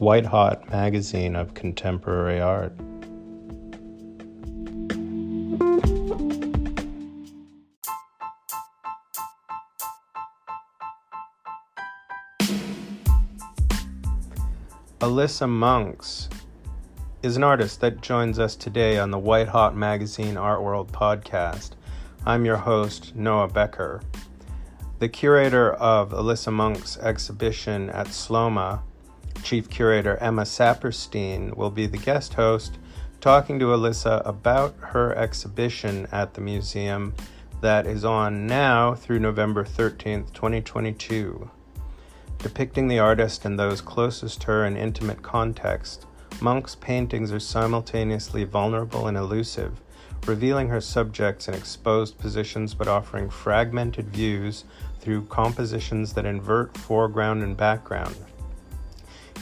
white hot magazine of contemporary art. Alyssa Monks is an artist that joins us today on the White Hot Magazine Art World podcast. I'm your host, Noah Becker. The curator of Alyssa Monks' exhibition at SLOMA, Chief Curator Emma Saperstein, will be the guest host talking to Alyssa about her exhibition at the museum that is on now through November 13th, 2022. Depicting the artist and those closest to her in intimate context, Monks' paintings are simultaneously vulnerable and elusive, revealing her subjects in exposed positions but offering fragmented views through compositions that invert foreground and background.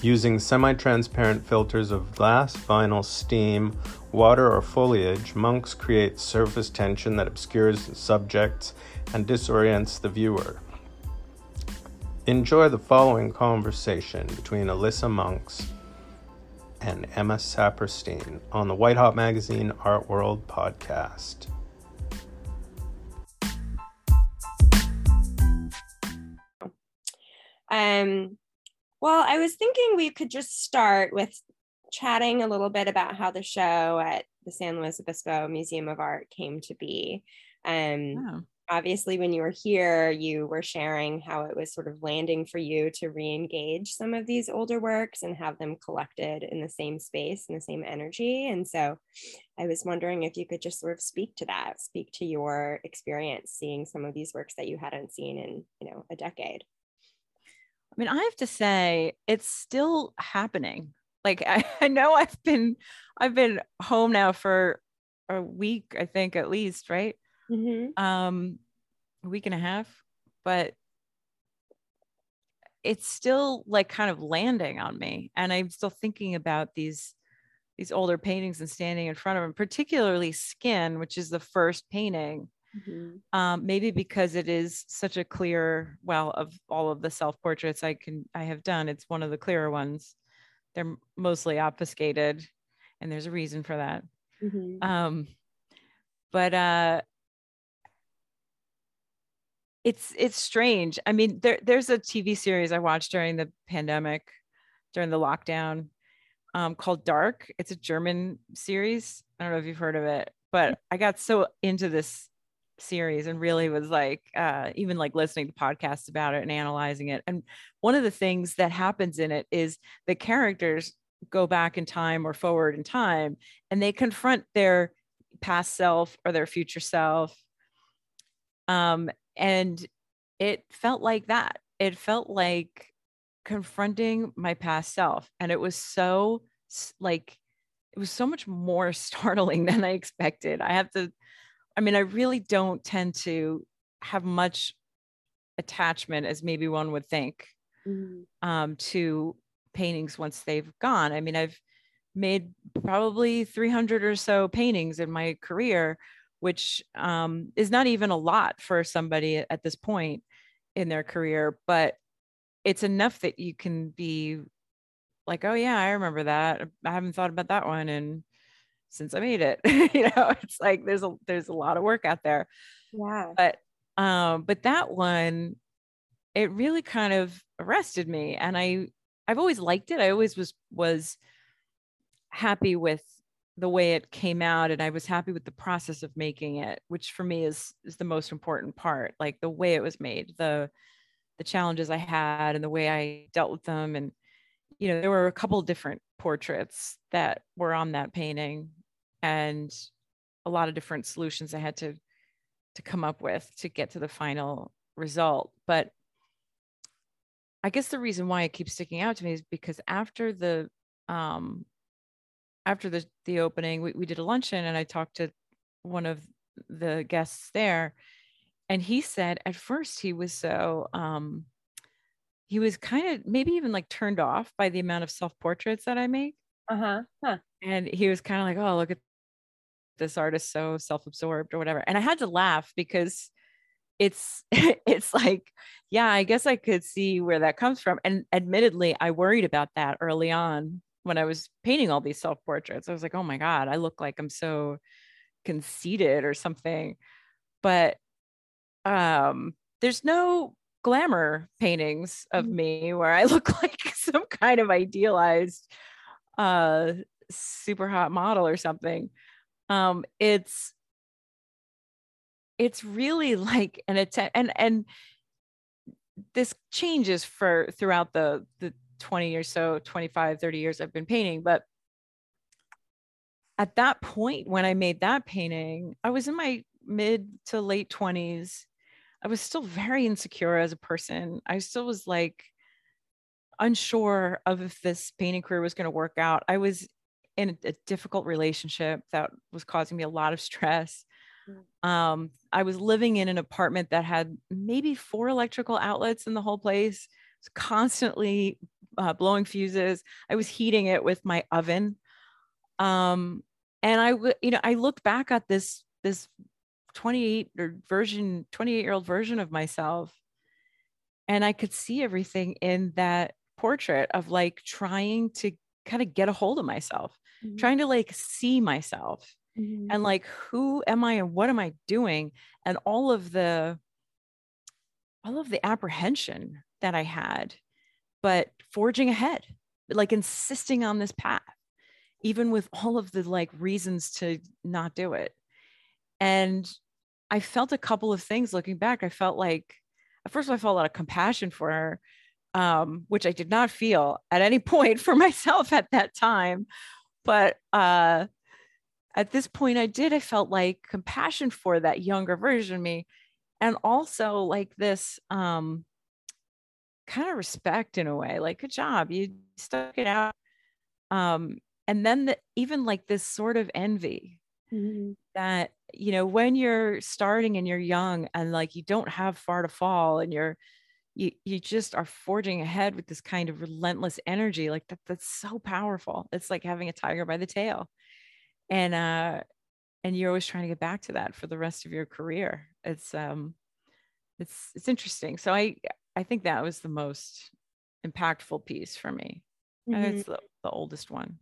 Using semi transparent filters of glass, vinyl, steam, water, or foliage, monks create surface tension that obscures subjects and disorients the viewer. Enjoy the following conversation between Alyssa Monks and Emma Saperstein on the White Hot Magazine Art World podcast. Um, well, I was thinking we could just start with chatting a little bit about how the show at the San Luis Obispo Museum of Art came to be. Um. Obviously, when you were here, you were sharing how it was sort of landing for you to re engage some of these older works and have them collected in the same space and the same energy. And so I was wondering if you could just sort of speak to that, speak to your experience seeing some of these works that you hadn't seen in, you know, a decade. I mean, I have to say it's still happening. Like I, I know I've been I've been home now for a week, I think at least, right? Mm-hmm. Um, a week and a half, but it's still like kind of landing on me, and I'm still thinking about these these older paintings and standing in front of them, particularly Skin, which is the first painting Mm-hmm. Um, maybe because it is such a clear, well, of all of the self portraits I can I have done, it's one of the clearer ones. They're mostly obfuscated, and there's a reason for that. Mm-hmm. Um, but uh, it's it's strange. I mean, there there's a TV series I watched during the pandemic, during the lockdown, um, called Dark. It's a German series. I don't know if you've heard of it, but I got so into this series and really was like uh, even like listening to podcasts about it and analyzing it. And one of the things that happens in it is the characters go back in time or forward in time and they confront their past self or their future self. Um, and it felt like that. It felt like confronting my past self. And it was so like it was so much more startling than i expected. I have to I mean, I really don't tend to have much attachment as maybe one would think mm-hmm. um, to paintings once they've gone. I mean, I've made probably 300 or so paintings in my career, which um, is not even a lot for somebody at this point in their career, but it's enough that you can be like, oh, yeah, I remember that. I haven't thought about that one. And since I made it. you know, it's like there's a there's a lot of work out there. Yeah. But um, but that one, it really kind of arrested me. And I I've always liked it. I always was was happy with the way it came out and I was happy with the process of making it, which for me is is the most important part. Like the way it was made, the the challenges I had and the way I dealt with them and you know there were a couple different portraits that were on that painting and a lot of different solutions I had to to come up with to get to the final result. But I guess the reason why it keeps sticking out to me is because after the um after the the opening, we, we did a luncheon and I talked to one of the guests there and he said at first he was so um he was kind of maybe even like turned off by the amount of self-portraits that I make. Uh-huh. Huh. And he was kind of like, oh, look at this artist so self-absorbed or whatever. And i had to laugh because it's it's like yeah i guess i could see where that comes from. And admittedly i worried about that early on when i was painting all these self portraits i was like oh my god i look like i'm so conceited or something. But um there's no glamour paintings of mm-hmm. me where i look like some kind of idealized uh super hot model or something um it's it's really like an attempt and and this changes for throughout the the 20 or so 25 30 years i've been painting but at that point when i made that painting i was in my mid to late 20s i was still very insecure as a person. I still was like unsure of if this painting career was going to work out. I was in a difficult relationship that was causing me a lot of stress Mm. Um, I was living in an apartment that had maybe four electrical outlets in the whole place. Was constantly uh, blowing fuses. I was heating it with my oven. Um, and I, w- you know, I looked back at this this 28 or version 28 year old version of myself, and I could see everything in that portrait of like trying to kind of get a hold of myself, mm-hmm. trying to like see myself mm-hmm. and like who am i and what am i doing and all of the all of the apprehension that i had but forging ahead like insisting on this path even with all of the like reasons to not do it and i felt a couple of things looking back i felt like at first i felt a lot of compassion for her um, which i did not feel at any point for myself at that time but uh, at this point I did, I felt like compassion for that younger version of me. And also like this um kind of respect in a way, like, good job, you stuck it out. Um, and then the, even like this sort of envy mm-hmm. that, you know, when you're starting and you're young and like you don't have far to fall and you're you you just are forging ahead with this kind of relentless energy like that that's so powerful. It's like having a tiger by the tail. And uh and you're always trying to get back to that for the rest of your career. It's um it's it's interesting. So i i think that was the most impactful piece for me. Mm-hmm. and it's the, the oldest one.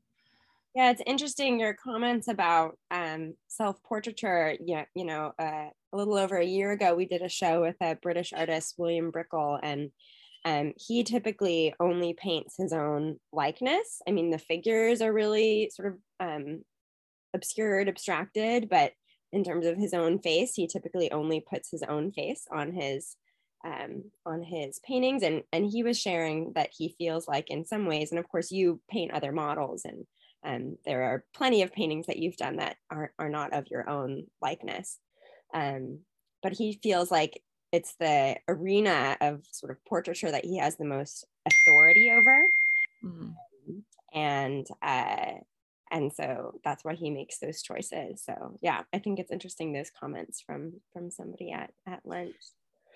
Yeah it's interesting your comments about um self-portraiture yeah you know uh, a little over a year ago we did a show with a british artist william brickel and um, he typically only paints his own likeness. I mean, the figures are really sort of um, obscured, abstracted, but in terms of his own face, he typically only puts his own face on his um, on his paintings. And and he was sharing that he feels like in some ways, and of course you paint other models, and um, there are plenty of paintings that you've done that are are not of your own likeness. Um, but he feels like it's the arena of sort of portraiture that he has the most authority over. Mm-hmm. And uh, and so that's why he makes those choices so yeah i think it's interesting those comments from from somebody at at lunch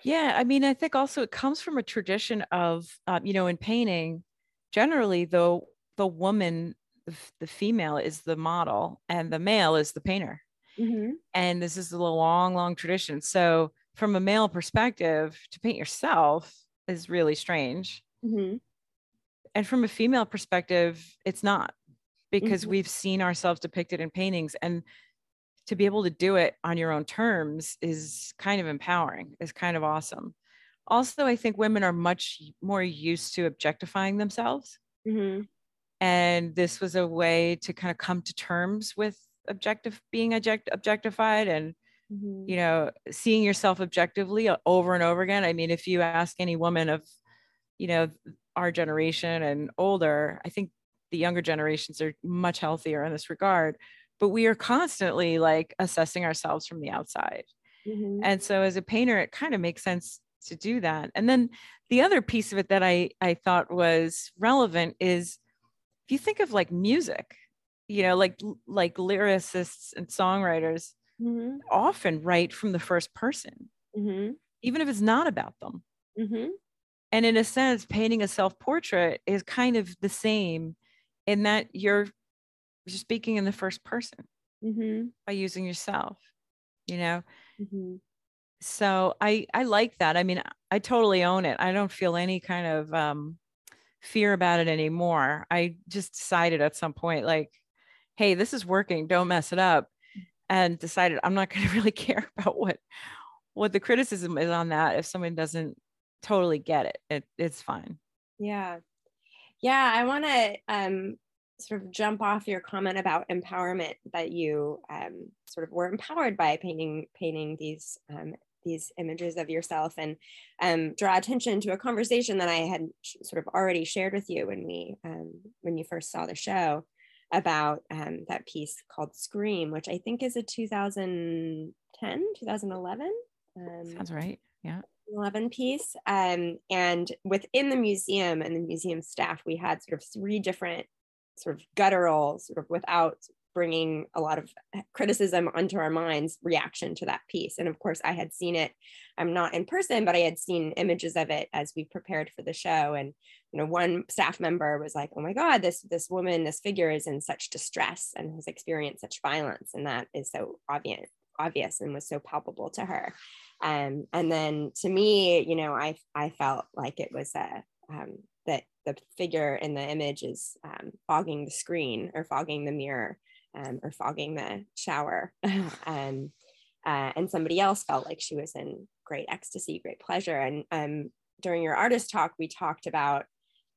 yeah i mean i think also it comes from a tradition of um, you know in painting generally though the woman the, the, female is the model and the male is the painter mm-hmm. and this is a long long tradition so from a male perspective to paint yourself is really strange mm-hmm. and from a female perspective it's not because mm-hmm. we've seen ourselves depicted in paintings and to be able to do it on your own terms is kind of empowering is kind of awesome also i think women are much more used to objectifying themselves mm-hmm. and this was a way to kind of come to terms with objective being object, objectified and mm-hmm. you know seeing yourself objectively over and over again i mean if you ask any woman of you know our generation and older i think the younger generations are much healthier in this regard but we are constantly like assessing ourselves from the outside mm-hmm. and so as a painter it kind of makes sense to do that and then the other piece of it that i i thought was relevant is if you think of like music you know like like lyricists and songwriters mm-hmm. often write from the first person mm-hmm. even if it's not about them mm-hmm. and in a sense painting a self-portrait is kind of the same in that you're you're speaking in the first person mm-hmm. by using yourself you know mm-hmm. so I I like that. I mean, I totally own it. I don't feel any kind of um, fear about it anymore. I just decided at some point, like, hey, this is working. Don't mess it up, and decided I'm not going to really care about what what the criticism is on that. If someone doesn't totally get it, it it's fine. Yeah, yeah. I want to um, sort of jump off your comment about empowerment that you um, sort of were empowered by painting painting these um, these images of yourself and um, draw attention to a conversation that I had sort of already shared with you when we um, when you first saw the show about um, that piece called Scream, which I think is a 2010 2011 um, sounds right yeah. 11 piece. Um, and within the museum and the museum staff we had sort of three different sort of guttural sort of without bringing a lot of criticism onto our minds reaction to that piece. And of course i had seen it i'm not in person but i had seen images of it as we prepared for the show. And you know one staff member was like oh my god this this woman this figure is in such distress and has experienced such violence. And that is so obvious obvious and was so palpable to her. Um, and then to me you know i i felt like it was a um, that the figure in the image is um, fogging the screen or fogging the mirror um, or fogging the shower. um, uh, and somebody else felt like she was in great ecstasy, great pleasure. And um, during your artist talk, we talked about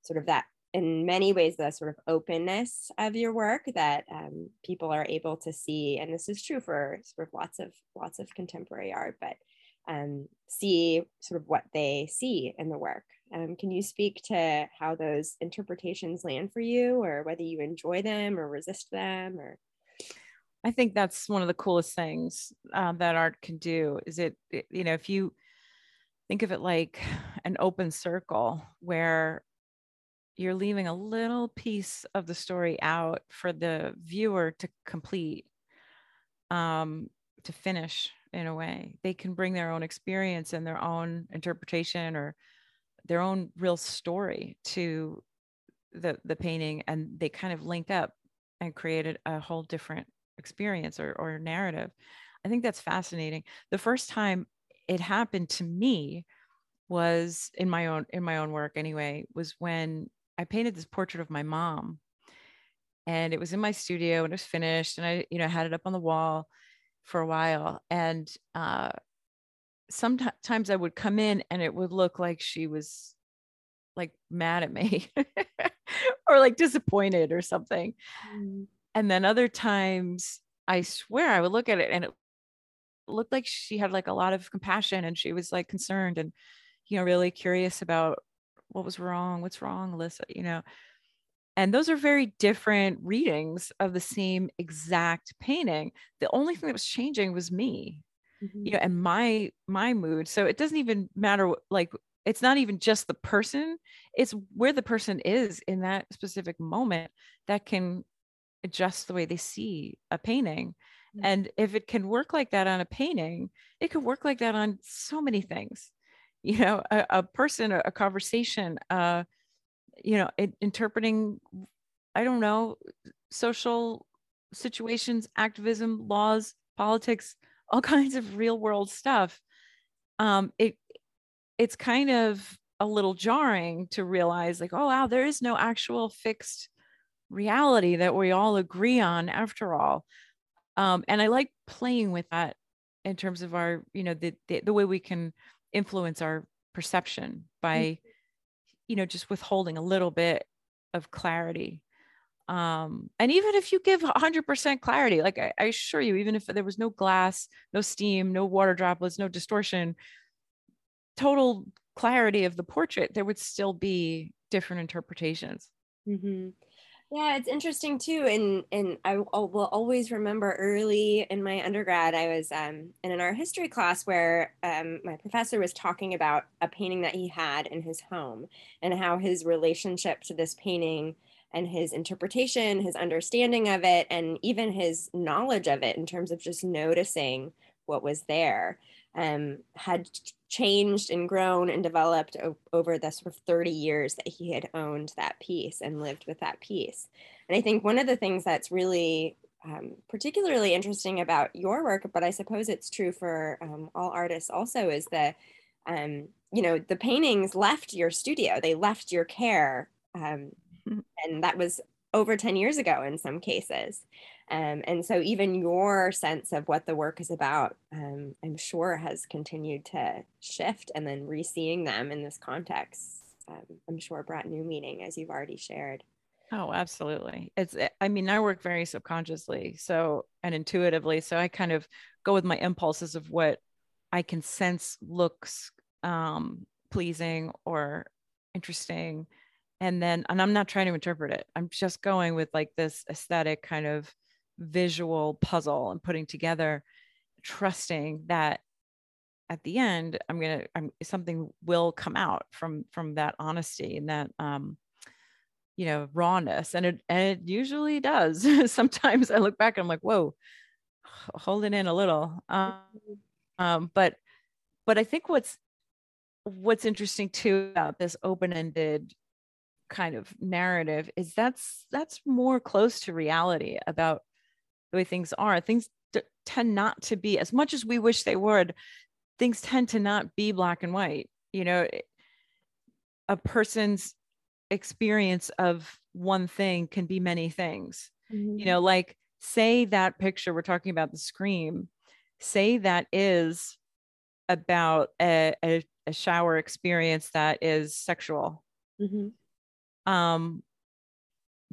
sort of that in many ways the sort of openness of your work that um, people are able to see and this is true for sort of lots of lots of contemporary art but um, see sort of what they see in the work um, can you speak to how those interpretations land for you or whether you enjoy them or resist them or I think that's one of the coolest things uh, that art can do is it, you know, if you think of it like an open circle where you're leaving a little piece of the story out for the viewer to complete, um, to finish in a way. They can bring their own experience and their own interpretation or their own real story to the the painting and they kind of link up and created a whole different experience or, or narrative. I think that's fascinating. The first time it happened to me was in my own in my own work anyway was when i painted this portrait of my mom. And it was in my studio and it was finished and i you know had it up on the wall for a while. And uh sometimes I would come in and it would look like she was like mad at me or like disappointed or something. Mm. And then other times I swear I would look at it and it looked like she had like a lot of compassion and she was like concerned and you know really curious about what was wrong, what's wrong, Alyssa, you know. And those are very different readings of the same exact painting. The only thing that was changing was me mm-hmm. you know and my my mood so it doesn't even matter like it's not even just the person it's where the person is in that specific moment that can adjust the way they see a painting mm-hmm. and if it can work like that on a painting it could work like that on so many things you know a, a person a, a conversation uh you know it, interpreting i don't know social situations activism laws politics all kinds of real world stuff um it it's kind of a little jarring to realize like oh wow there is no actual fixed reality that we all agree on after all um and i like playing with that in terms of our you know the the, the way we can influence our perception by mm-hmm. you know just withholding a little bit of clarity um and even if you give 100% clarity like I, I, assure you even if there was no glass no steam no water droplets no distortion total clarity of the portrait there would still be different interpretations mm-hmm. yeah it's interesting too and and i will always remember early in my undergrad i was um, in an art history class where um, my professor was talking about a painting that he had in his home and how his relationship to this painting and his interpretation, his understanding of it, and even his knowledge of it in terms of just noticing what was there um, had changed and grown and developed over the sort of 30 years that he had owned that piece and lived with that piece. And I think one of the things that's really um, particularly interesting about your work, but I suppose it's true for um, all artists also, is that um, you know the paintings left your studio, they left your care, um, and that was over 10 years ago in some cases. Um, and so even your sense of what the work is about, um, I'm sure has continued to shift and then re-seeing them in this context, I'm sure brought new meaning as you've already shared. Oh, absolutely. It's, eh, I mean, I work very subconsciously. So, and intuitively. So I kind of go with my impulses of what I can sense looks um, pleasing or interesting. And then, and I'm not trying to interpret it. I'm just going with like this aesthetic kind of visual puzzle and putting together, trusting that at the end, I'm to, I'm something will come out from, from that honesty and that, um, you know rawness and it and it usually does sometimes i look back and i'm like whoa hold it in a little um, um, but but i think what's what's interesting too about this open-ended kind of narrative is that's that's more close to reality about the way things are things d- tend not to be as much as we wish they would things tend to not be black and white you know a person's experience of one thing can be many things. Mm-hmm. You know, like say that picture we're talking about the scream, say that is about a, a, a shower experience that is sexual. Mm-hmm. Um,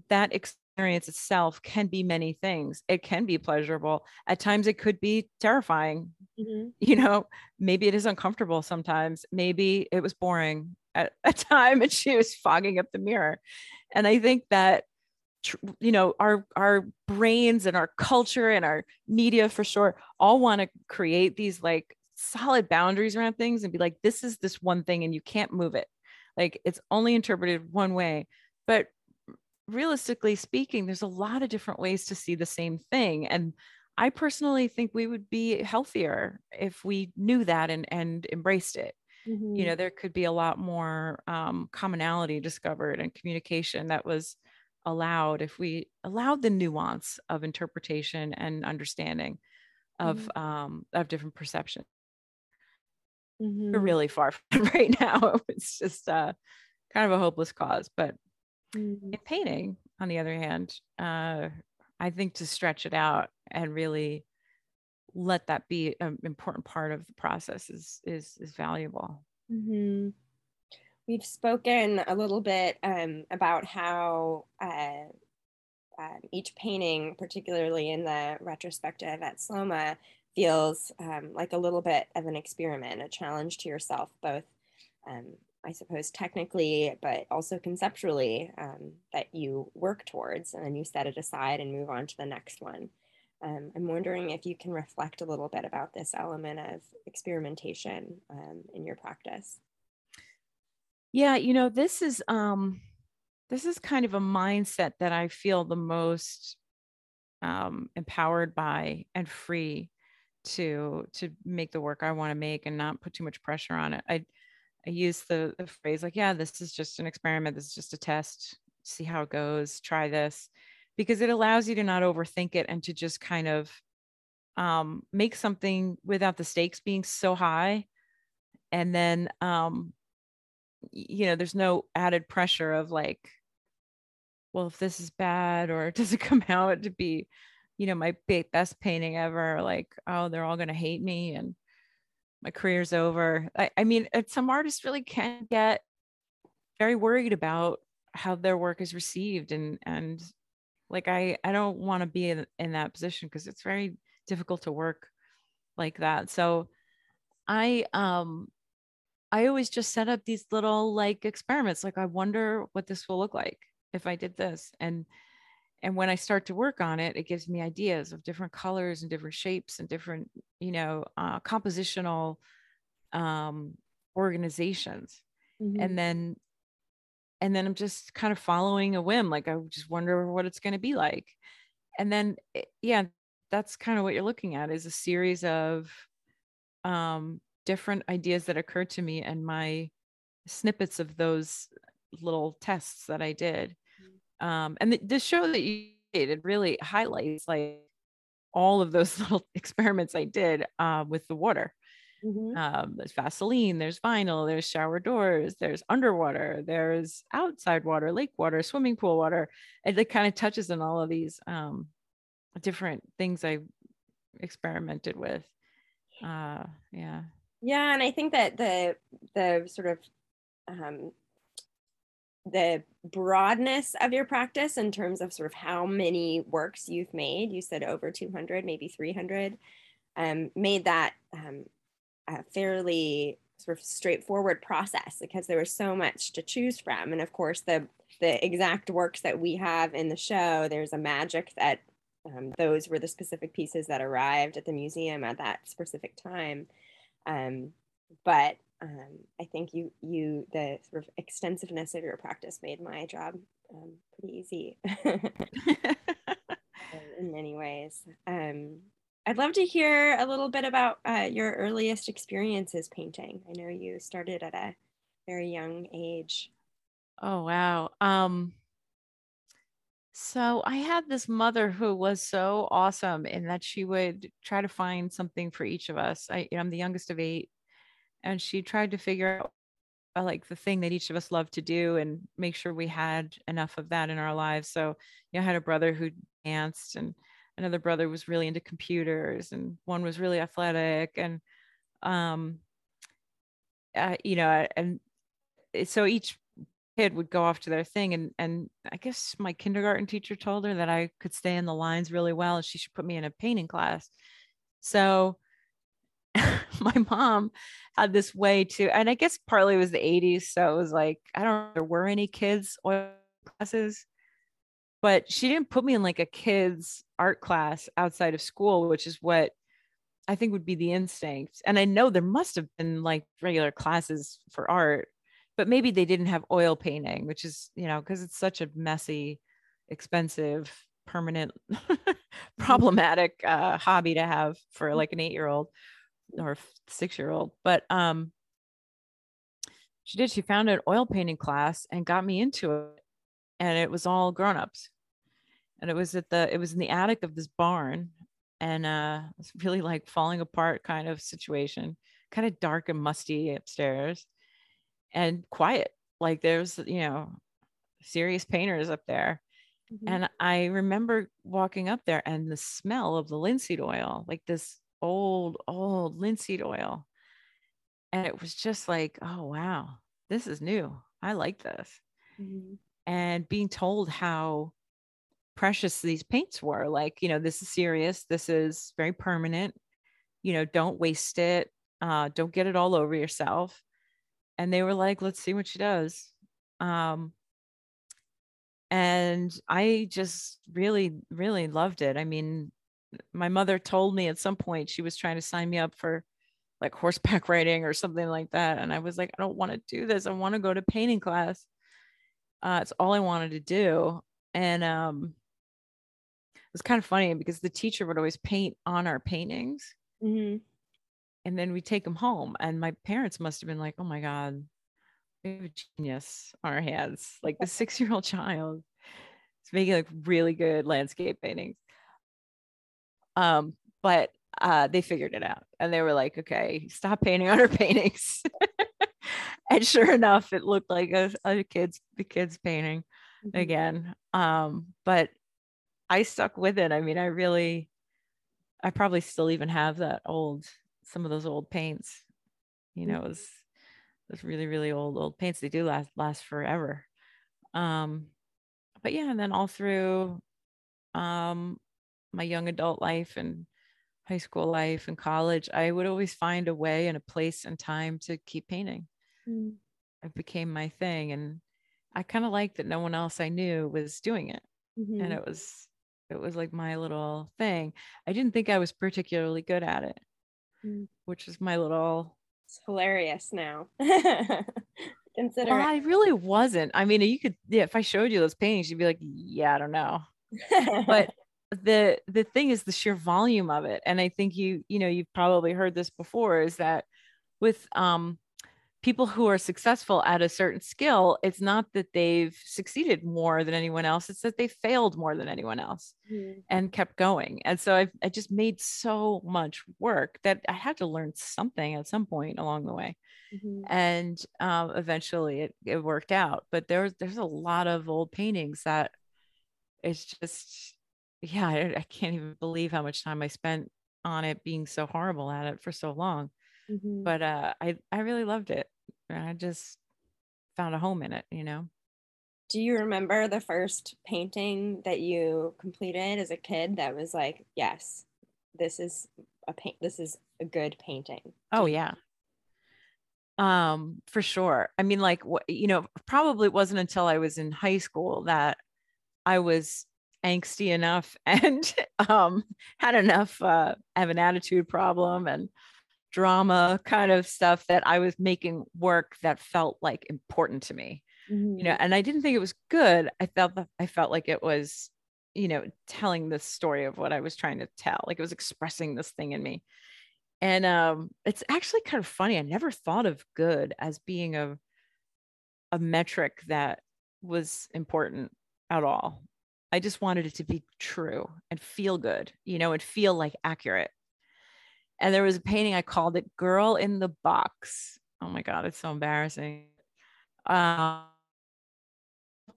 that experience itself can be many things. It can be pleasurable. At times, it could be terrifying. Mm-hmm. You know, maybe it is uncomfortable sometimes. Maybe it was boring at a time and she was fogging up the mirror. And I think that you know our our brains and our culture and our media for sure all want to create these like solid boundaries around things and be like this is this one thing and you can't move it like it's only interpreted one way but realistically speaking there's a lot of different ways to see the same thing and i personally think we would be healthier if we knew that and and embraced it mm-hmm. you know there could be a lot more um, commonality discovered and communication that was allowed if we allowed the nuance of interpretation and understanding of mm-hmm. um, of different perception mm-hmm. we're really far from right now it's just uh, kind of a hopeless cause but mm-hmm. in painting on the other hand uh, i think to stretch it out and really let that be an important part of the process is is is valuable mm-hmm. we've spoken a little bit um, about how uh, um, each painting particularly in the retrospective at sloma feels um, like a little bit of an experiment a challenge to yourself both um, I suppose technically, but also conceptually, um, that you work towards, and then you set it aside and move on to the next one. Um, I'm wondering if you can reflect a little bit about this element of experimentation um, in your practice. Yeah, you know, this is um, this is kind of a mindset that I feel the most um, empowered by and free to to make the work I want to make and not put too much pressure on it. I I use the, the phrase like, yeah, this is just an experiment. This is just a test. See how it goes. Try this because it allows you to not overthink it and to just kind of um, make something without the stakes being so high. And then, um, you know, there's no added pressure of like, well, if this is bad or does it come out to be, you know, my best painting ever, like, oh, they're all going to hate me and my career's over. I, I mean, some artists really can get very worried about how their work is received and and like i i don't want to be in, in that position because it's very difficult to work like that so i um i always just set up these little like experiments like i wonder what this will look like if i did this and and when i start to work on it it gives me ideas of different colors and different shapes and different you know uh, compositional um organizations mm-hmm. and then and then i'm just kind of following a whim like i just wonder what it's going to be like and then eh, yeah that's kind of what you're looking at is a series of um, different ideas that occurred to me and my snippets of those little tests that i did. Um, and the, the show that you did it really highlights like all of those little experiments I did uh, with the water. Mhm. Um, there's Vaseline, there's vinyl, there's shower doors, there's underwater, there's outside water, lake water, swimming pool water. It, it kind of touches on all of these um, different things I experimented with. Uh, yeah. Yeah, and I think that the the sort of um, the broadness of your practice in terms of sort of how many works you've made. You said over 200, maybe 300. Um, made that um, a fairly sort of straightforward process because there was so much to choose from. And of course, the the exact works that we have in the show, there's a magic that um, those were the specific pieces that arrived at the museum at that specific time. Um, but um, I think you you the sort of extensiveness of your practice made my job um, pretty easy in many ways. Um, I'd love to hear a little bit about uh, your earliest experiences painting. I know you started at a very young age. Oh wow. Um so I had this mother who was so awesome in that she would try to find something for each of us. I, I'm the youngest of eight, and she tried to figure out uh, like the thing that each of us loved to do and make sure we had enough of that in our lives. So, you know, I had a brother who danced, and another brother was really into computers, and one was really athletic, and um, uh, you know, and so each kid would go off to their thing and and I guess my kindergarten teacher told her that I could stay in the lines really well and she should put me in a painting class. So my mom had this way to and I guess partly it was the 80s so it was like I don't know there were any kids oil classes but she didn't put me in like a kids art class outside of school which is what I think would be the instinct. And I know there must have been like regular classes for art but maybe they didn't have oil painting, which is, you know, because it's such a messy, expensive, permanent, mm-hmm. problematic uh, hobby to have for like an eight year old or six year old. But um, she did, she found an oil painting class and got me into it. And it was all grown ups. And it was at the, it was in the attic of this barn. And uh, it was really like falling apart kind of situation, kind of dark and musty upstairs and quiet. Like there's, you know, serious painters up there. Mm-hmm. And I remember walking up there and the smell of the linseed oil, like this old, old linseed oil. And it was just like, oh, wow, this is new. I like this. Mm-hmm. And being told how precious these paints were like, you know, this is serious. This is very permanent. You know, don't waste it. Uh, don't get it all over yourself and they were like let's see what she does um and i just really really loved it i mean my mother told me at some point she was trying to sign me up for like horseback riding or something like that and i was like i don't want to do this. I want to go to painting class. Uh, it's all i wanted to do and um it was kind of funny because the teacher would always paint on our paintings. Mm-hmm. And then we take them home and my parents must have been like oh my god we have a genius on our hands. Like the six year old child is making like really good landscape paintings um but uh they figured it out and they were like okay stop painting on her paintings and sure enough it looked like a, a kid's the kids painting mm-hmm. again um but i stuck with it i mean i really i probably still even have that old some of those old paints. You know, it was those really, really old, old paints. They do last last forever. Um, but yeah, and then all through um my young adult life and high school life and college, I would always find a way and a place and time to keep painting. Mm. It became my thing. And I kind of liked that no one else I knew was doing it. Mm-hmm. And it was it was like my little thing. I didn't think I was particularly good at it. Mm. which is my little. It's hilarious now. Consider well, I really wasn't. I mean, you could, yeah, if I showed you those paintings, you'd be like, yeah, I don't know. but the the thing is the sheer volume of it and i think you you know you've probably heard this before is that with um people who are successful at a certain skill, it's not that they've succeeded more than anyone else, it's that they failed more than anyone else mm-hmm. and kept going. And so I've, I just made so much work that I had to learn something at some point along the way. Mm-hmm. And um, eventually it, it worked out. But there's there's a lot of old paintings that it's just, yeah, I, I can't even believe how much time I spent on it being so horrible at it for so long Mm-hmm. But uh, I I really loved it. I just found a home in it, you know. Do you remember the first painting that you completed as a kid that was like, yes, this is a paint this is a good painting? Oh yeah. Um for sure. I mean like you know, probably it wasn't until I was in high school that I was angsty enough and um had enough uh have an attitude problem and drama kind of stuff that I was making work that felt like important to me. Mm-hmm. You know, mm-hmm. and I didn't think it was good. I felt that I felt like it was, you know, telling the story of what I was trying to tell. Like it was expressing this thing in me. And um it's actually kind of funny. I never thought of good as being a a metric that was important at all. I just wanted it to be true and feel good, you know, and feel like accurate. And there was a painting i called it girl in the box. Oh my god it's so embarrassing. Uh,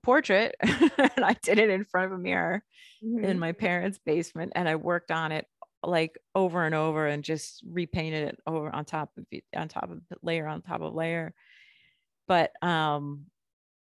portrait and i did it in front of a mirror mm-hmm. in my parents basement and i worked on it like over and over and just repainted it over on top of on top of layer on top of layer. But um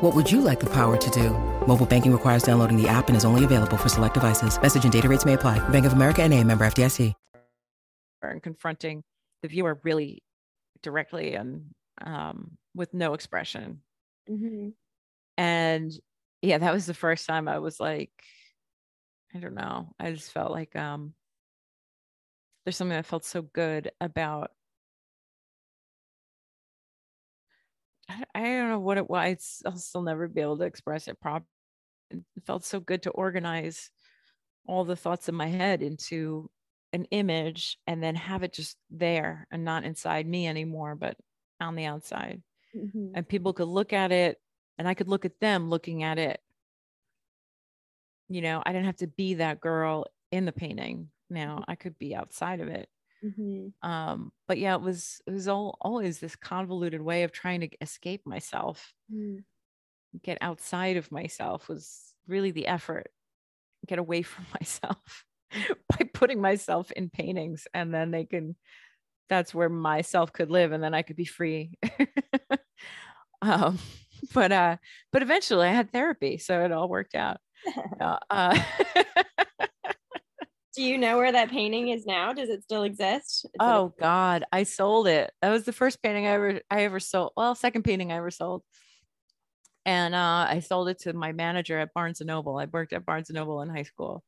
What would you like the power to do? Mobile banking requires downloading the app and is only available for select devices. Message and data rates may apply. Bank of America and a member FDIC. And confronting the viewer really directly and um, with no expression. Mm-hmm. And yeah, that was the first time I was like, I don't know. I just felt like um, there's something that felt so good about I don't know what it was. I'll still never be able to express it properly. It felt so good to organize all the thoughts in my head into an image and then have it just there and not inside me anymore, but on the outside. Mm-hmm. And people could look at it and I could look at them looking at it. You know, I didn't have to be that girl in the painting. Now mm-hmm. I could be outside of it. Mm-hmm. Um, but yeah, it was it was all always this convoluted way of trying to escape myself, mm. get outside of myself was really the effort, get away from myself by putting myself in paintings, and then they can. That's where myself could live, and then I could be free. um, but uh, but eventually I had therapy, so it all worked out. uh, uh do you know where that painting is now? Does it still exist? Is oh God, I sold it. That was the first painting I ever I ever sold. Well, second painting I ever sold. And uh, I sold it to my manager at Barnes and Noble. I worked at Barnes and Noble in high school,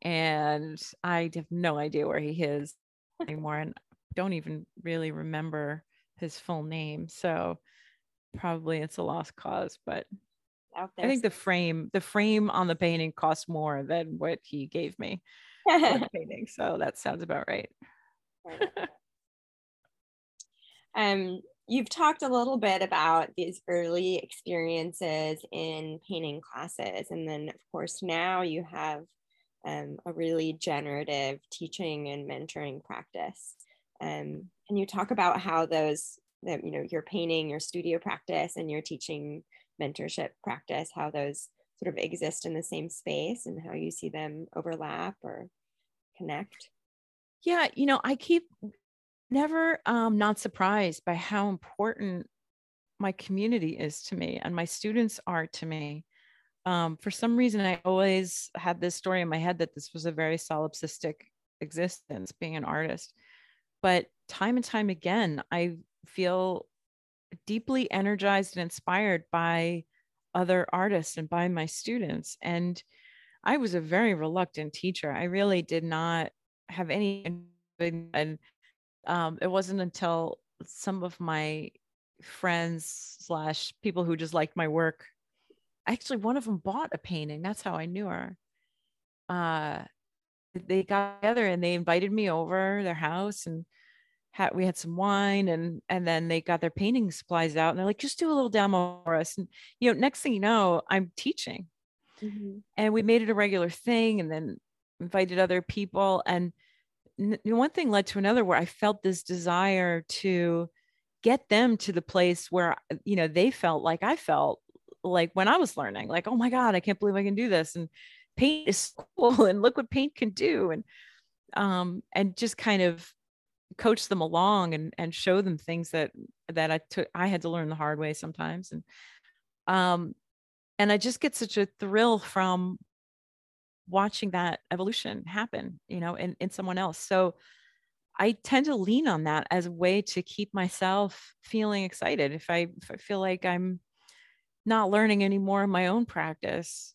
and I have no idea where he is anymore, and don't even really remember his full name. So probably it's a lost cause. But I think the frame, the frame on the painting cost more than what he gave me painting. So that sounds about right. um, you've talked a little bit about these early experiences in painting classes. And then, of course, now you have um, a really generative teaching and mentoring practice. Um, can you talk about how those, that, you know, your painting, your studio practice, and your teaching mentorship practice, how those sort of exist in the same space and how you see them overlap or connect? Yeah, you know, I keep never um not surprised by how important my community is to me and my students are to me. Um, for some reason, I always had this story in my head that this was a very solipsistic existence, being an artist. But time and time again, I feel deeply energized and inspired by other artists and by my students. And I was a very reluctant teacher. I really did not have any, and um, it wasn't until some of my friends slash people who just liked my work actually one of them bought a painting that's how i knew her uh they got together and they invited me over their house and had we had some wine and and then they got their painting supplies out and they're like just do a little demo for us. And you know next thing you know i'm teaching. Mm-hmm. and we made it a regular thing and then invited other people. And n- one thing led to another where i felt this desire to get them to the place where you know they felt like i felt like when i was learning like oh my god i can't believe i can do this. And paint is cool and look what paint can do. And um and just kind of coach them along and and show them things that that I took I had to learn the hard way sometimes. And um and I just get such a thrill from watching that evolution happen you know in in someone else. So I tend to lean on that as a way to keep myself feeling excited. If I if I feel like I'm not learning anymore in my own practice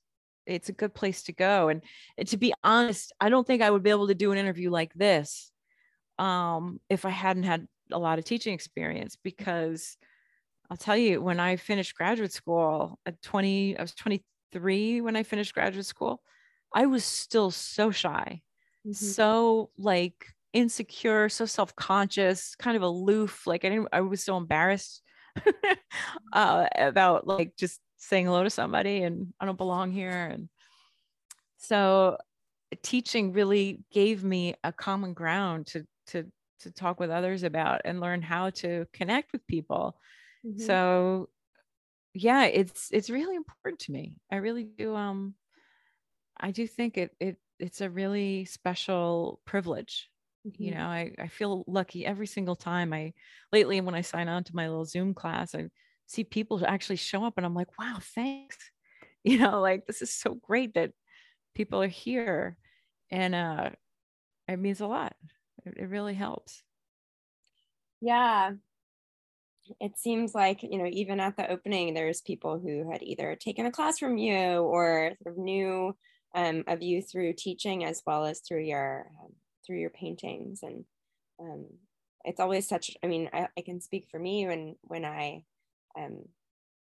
it's a good place to go. And, and to be honest i don't think i would be able to do an interview like this um, if i hadn't had a lot of teaching experience because i'll tell you when i finished graduate school at 20 i was 23 when i finished graduate school i was still so shy mm-hmm. so like insecure so self-conscious kind of aloof like i didn't i was so embarrassed uh, about like just saying hello to somebody and I don't belong here. And so teaching really gave me a common ground to to to talk with others about and learn how to connect with people. Mm-hmm. So yeah, it's it's really important to me. I really do um I do think it it it's a really special privilege. Mm-hmm. You know, I, I feel lucky every single time I lately when I sign on to my little Zoom class, I see people actually show up and I'm like, wow, thanks. You know, like this is so great that people are here. And uh it means a lot. It, it really helps. Yeah. It seems like, you know, even at the opening, there's people who had either taken a class from you or sort of knew um, of you through teaching as well as through your um, through your paintings and um, it's always such i mean I, I, can speak for me when when i um,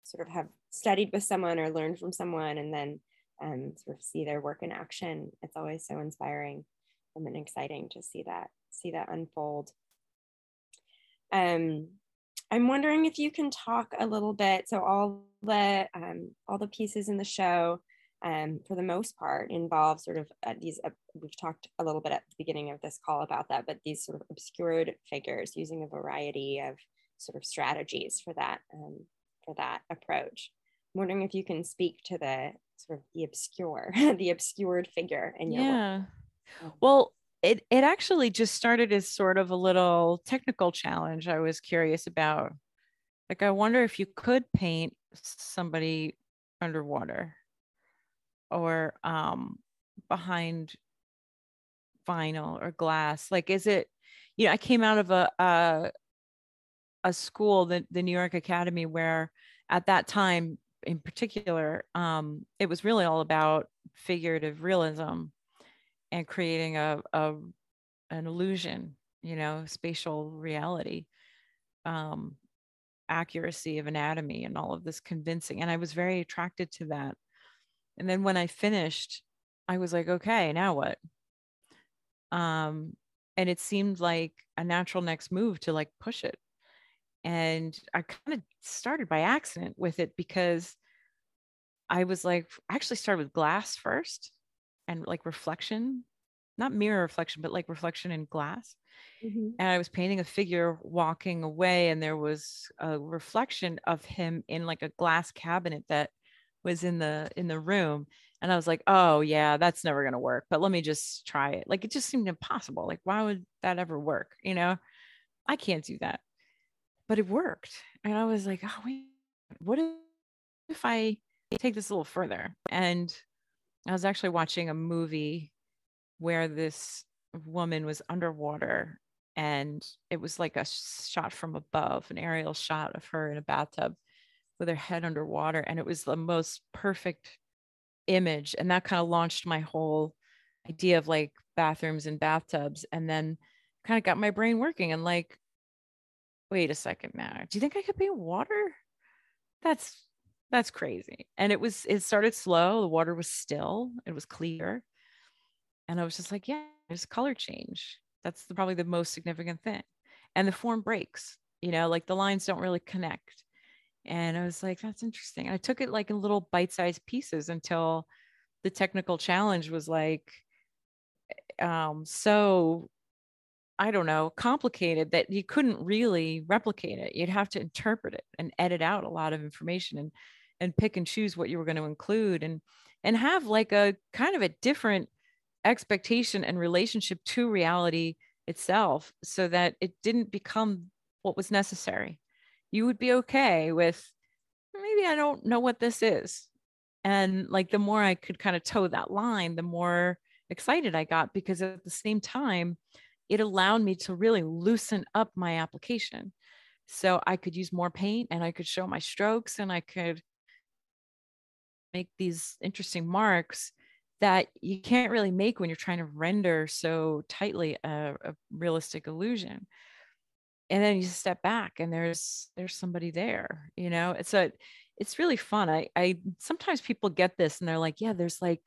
sort of have studied with someone or learned from someone and then um, sort of see their work in action it's always so inspiring and exciting to see that see that unfold um, i'm wondering if you can talk a little bit so all the um, all the pieces in the show um, for the most part involve sort of uh, these uh, we've talked a little bit at the beginning of this call about that but these sort of obscured figures using a variety of sort of strategies for that um, for that approach. I'm wondering if you can speak to the sort of the obscure, the obscured figure in your yeah. work. Oh. Well, it it actually just started as sort of a little technical challenge I was curious about. Like I wonder if you could paint somebody underwater or um behind vinyl or glass. Like is it you know, I came out of a, a a school, the, the New York Academy, where at that time in particular, um, it was really all about figurative realism and creating a, a an illusion, you know, spatial reality, um, accuracy of anatomy, and all of this convincing. And I was very attracted to that. And then when I finished, I was like, okay, now what? Um, and it seemed like a natural next move to like push it and I kind of started by accident with it because I was like, I actually started with glass first and like reflection, not mirror reflection, but like reflection in glass. Mm-hmm. And I was painting a figure walking away, and there was a reflection of him in like a glass cabinet that was in the in the room and i was like oh yeah that's never going to work but let me just try it like it just seemed impossible like why would that ever work you know i can't do that but it worked. And I was like, oh, wait, what if I take this a little further? And I was actually watching a movie where this woman was underwater and it was like a shot from above, an aerial shot of her in a bathtub with her head underwater. And it was the most perfect image. And that kind of launched my whole idea of like bathrooms and bathtubs. And then kind of got my brain working and like, wait a second now. Do you think I could paint water? That's that's crazy. And it was it started slow. The water was still, it was clear. And I was just like, yeah, there's color change. That's the, probably the most significant thing. And the form breaks, you know, like the lines don't really connect. And I was like, that's interesting. I took it like in little bite-sized pieces until the technical challenge was like um so I don't know, complicated that you couldn't really replicate it. You'd have to interpret it and edit out a lot of information and and pick and choose what you were going to include and and have like a kind of a different expectation and relationship to reality itself so that it didn't become what was necessary. You would be okay with maybe I don't know what this is. And like the more I could kind of toe that line, the more excited I got because at the same time, it allowed me to really loosen up my application. So I could use more paint and I could show my strokes and I could make these interesting marks that you can't really make when you're trying to render so tightly a, a realistic illusion. And then you step back and there's there's somebody there you know? It's a it's really fun. I i sometimes people get this and they're like yeah there's like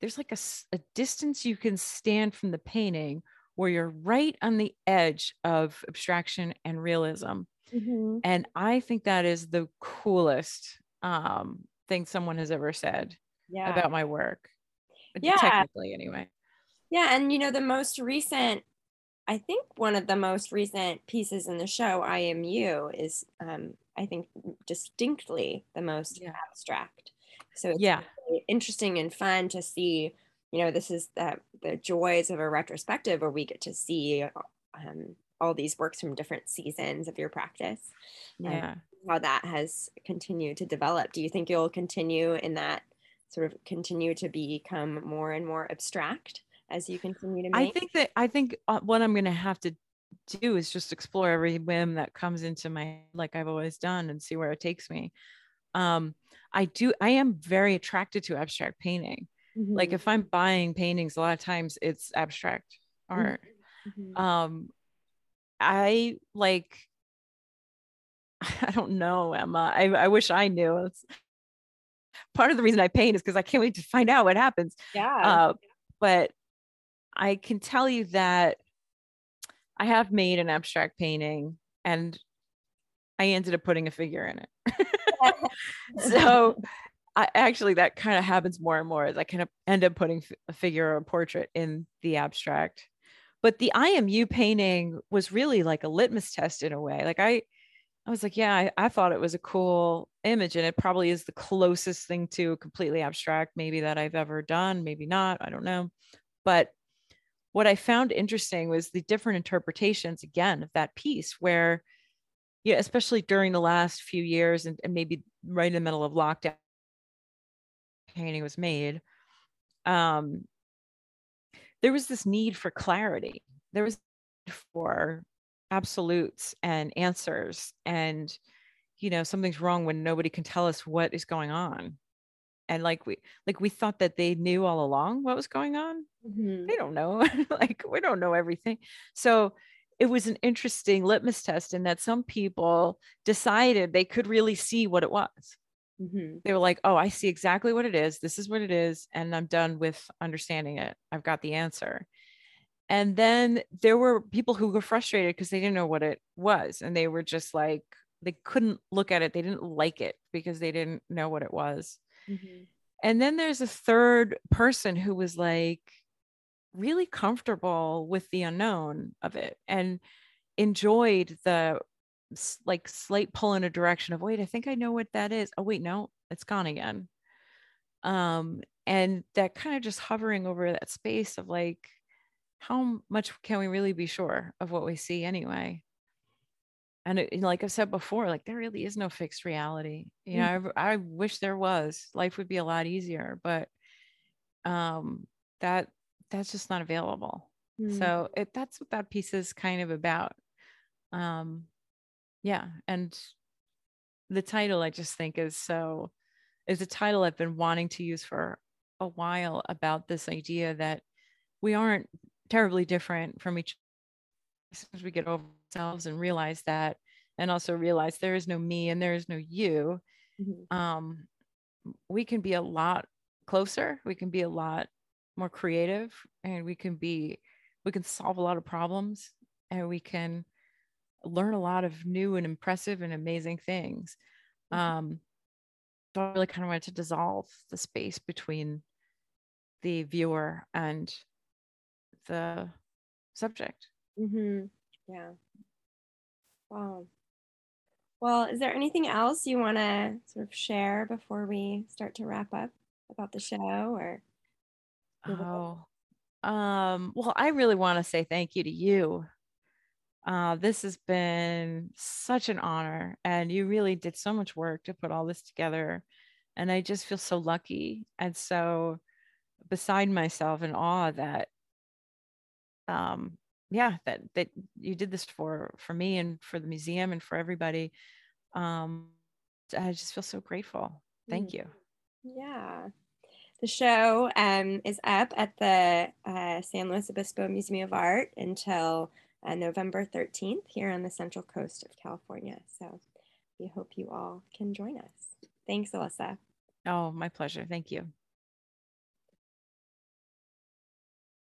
there's like a, a distance you can stand from the painting where you're right on the edge of abstraction and realism. Mm-hmm. and i think that is the coolest um, thing someone has ever said yeah. about my work yeah. technically anyway. Yeah and you know the most recent i think one of the most recent pieces in the show i am you is um, i think distinctly the most yeah. abstract. So it's yeah. really interesting and fun to see you know this is the, the joys of a retrospective where we get to see um, all these works from different seasons of your practice. Yeah how that has continued to develop do you think you'll continue in that sort of continue to become more and more abstract as you continue to make? I think that I think uh, what I'm going to have to do is just explore every whim that comes into my like I've always done and see where it takes me. Um, I do I am very attracted to abstract painting. Mm-hmm. Like if I'm buying paintings, a lot of times it's abstract art. Mm-hmm. Um, I like I don't know, Emma. I, I wish I knew. It's, part of the reason I paint is because I can't wait to find out what happens. Yeah. Uh, but I can tell you that I have made an abstract painting and I ended up putting a figure in it. so I actually that kind of happens more and more as I kind of end up putting a figure or a portrait in the abstract. But the I Am You painting was really like a litmus test in a way. Like I I was like, yeah, I, I, thought it was a cool image, and it probably is the closest thing to completely abstract, maybe that I've ever done, maybe not, I don't know. But what I found interesting was the different interpretations again of that piece, where, yeah, especially during the last few years, and, and maybe right in the middle of lockdown, painting was made. Um, there was this need for clarity. There was for absolutes and answers and you know something's wrong when nobody can tell us what is going on. And like we like we thought that they knew all along what was going on. Mm-hmm. they don't know. Like we don't know everything. So it was an interesting litmus test in that some people decided they could really see what it was. Mm-hmm. they were like oh i see exactly what it is. This is what it is and i'm done with understanding it. I've got the answer and then there were people who were frustrated because they didn't know what it was and they were just like they couldn't look at it they didn't like it because they didn't know what it was. Mm-hmm. and then there's a third person who was like really comfortable with the unknown of it and enjoyed the like slight pull in a direction of wait i think i know what that is. Oh wait no it's gone again. Um and that kind of just hovering over that space of like how much can we really be sure of what we see anyway? And it, like I've said before, like there really is no fixed reality. You know, mm. I, I wish there was. Life would be a lot easier, but um, that that's just not available. Mm. So it, that's what that piece is kind of about. Um, yeah. And the title I just think is so, is a title I've been wanting to use for a while about this idea that we aren't terribly different from each as soon as we get over ourselves and realize that and also realize there is no me and there is no you mm-hmm. um, we can be a lot closer we can be a lot more creative and we can be we can solve a lot of problems and we can learn a lot of new and impressive and amazing things mm-hmm. um, so i really kind of wanted to dissolve the space between the viewer and the subject mm-hmm. yeah wow well, is there anything else you want to sort of share before we start to wrap up about the show or? Oh, um, well, I really want to say thank you to you. Uh, this has been such an honor, and you really did so much work to put all this together. And I just feel so lucky and so beside myself in awe that um, yeah that that you did this for for me and for the museum and for everybody um i just feel so grateful thank you yeah the show um, is up at the uh, San Luis Obispo Museum of Art until uh, November 13th here on the central coast of California. So we hope you all can join us. Thanks, Alyssa. Oh, my pleasure. Thank you.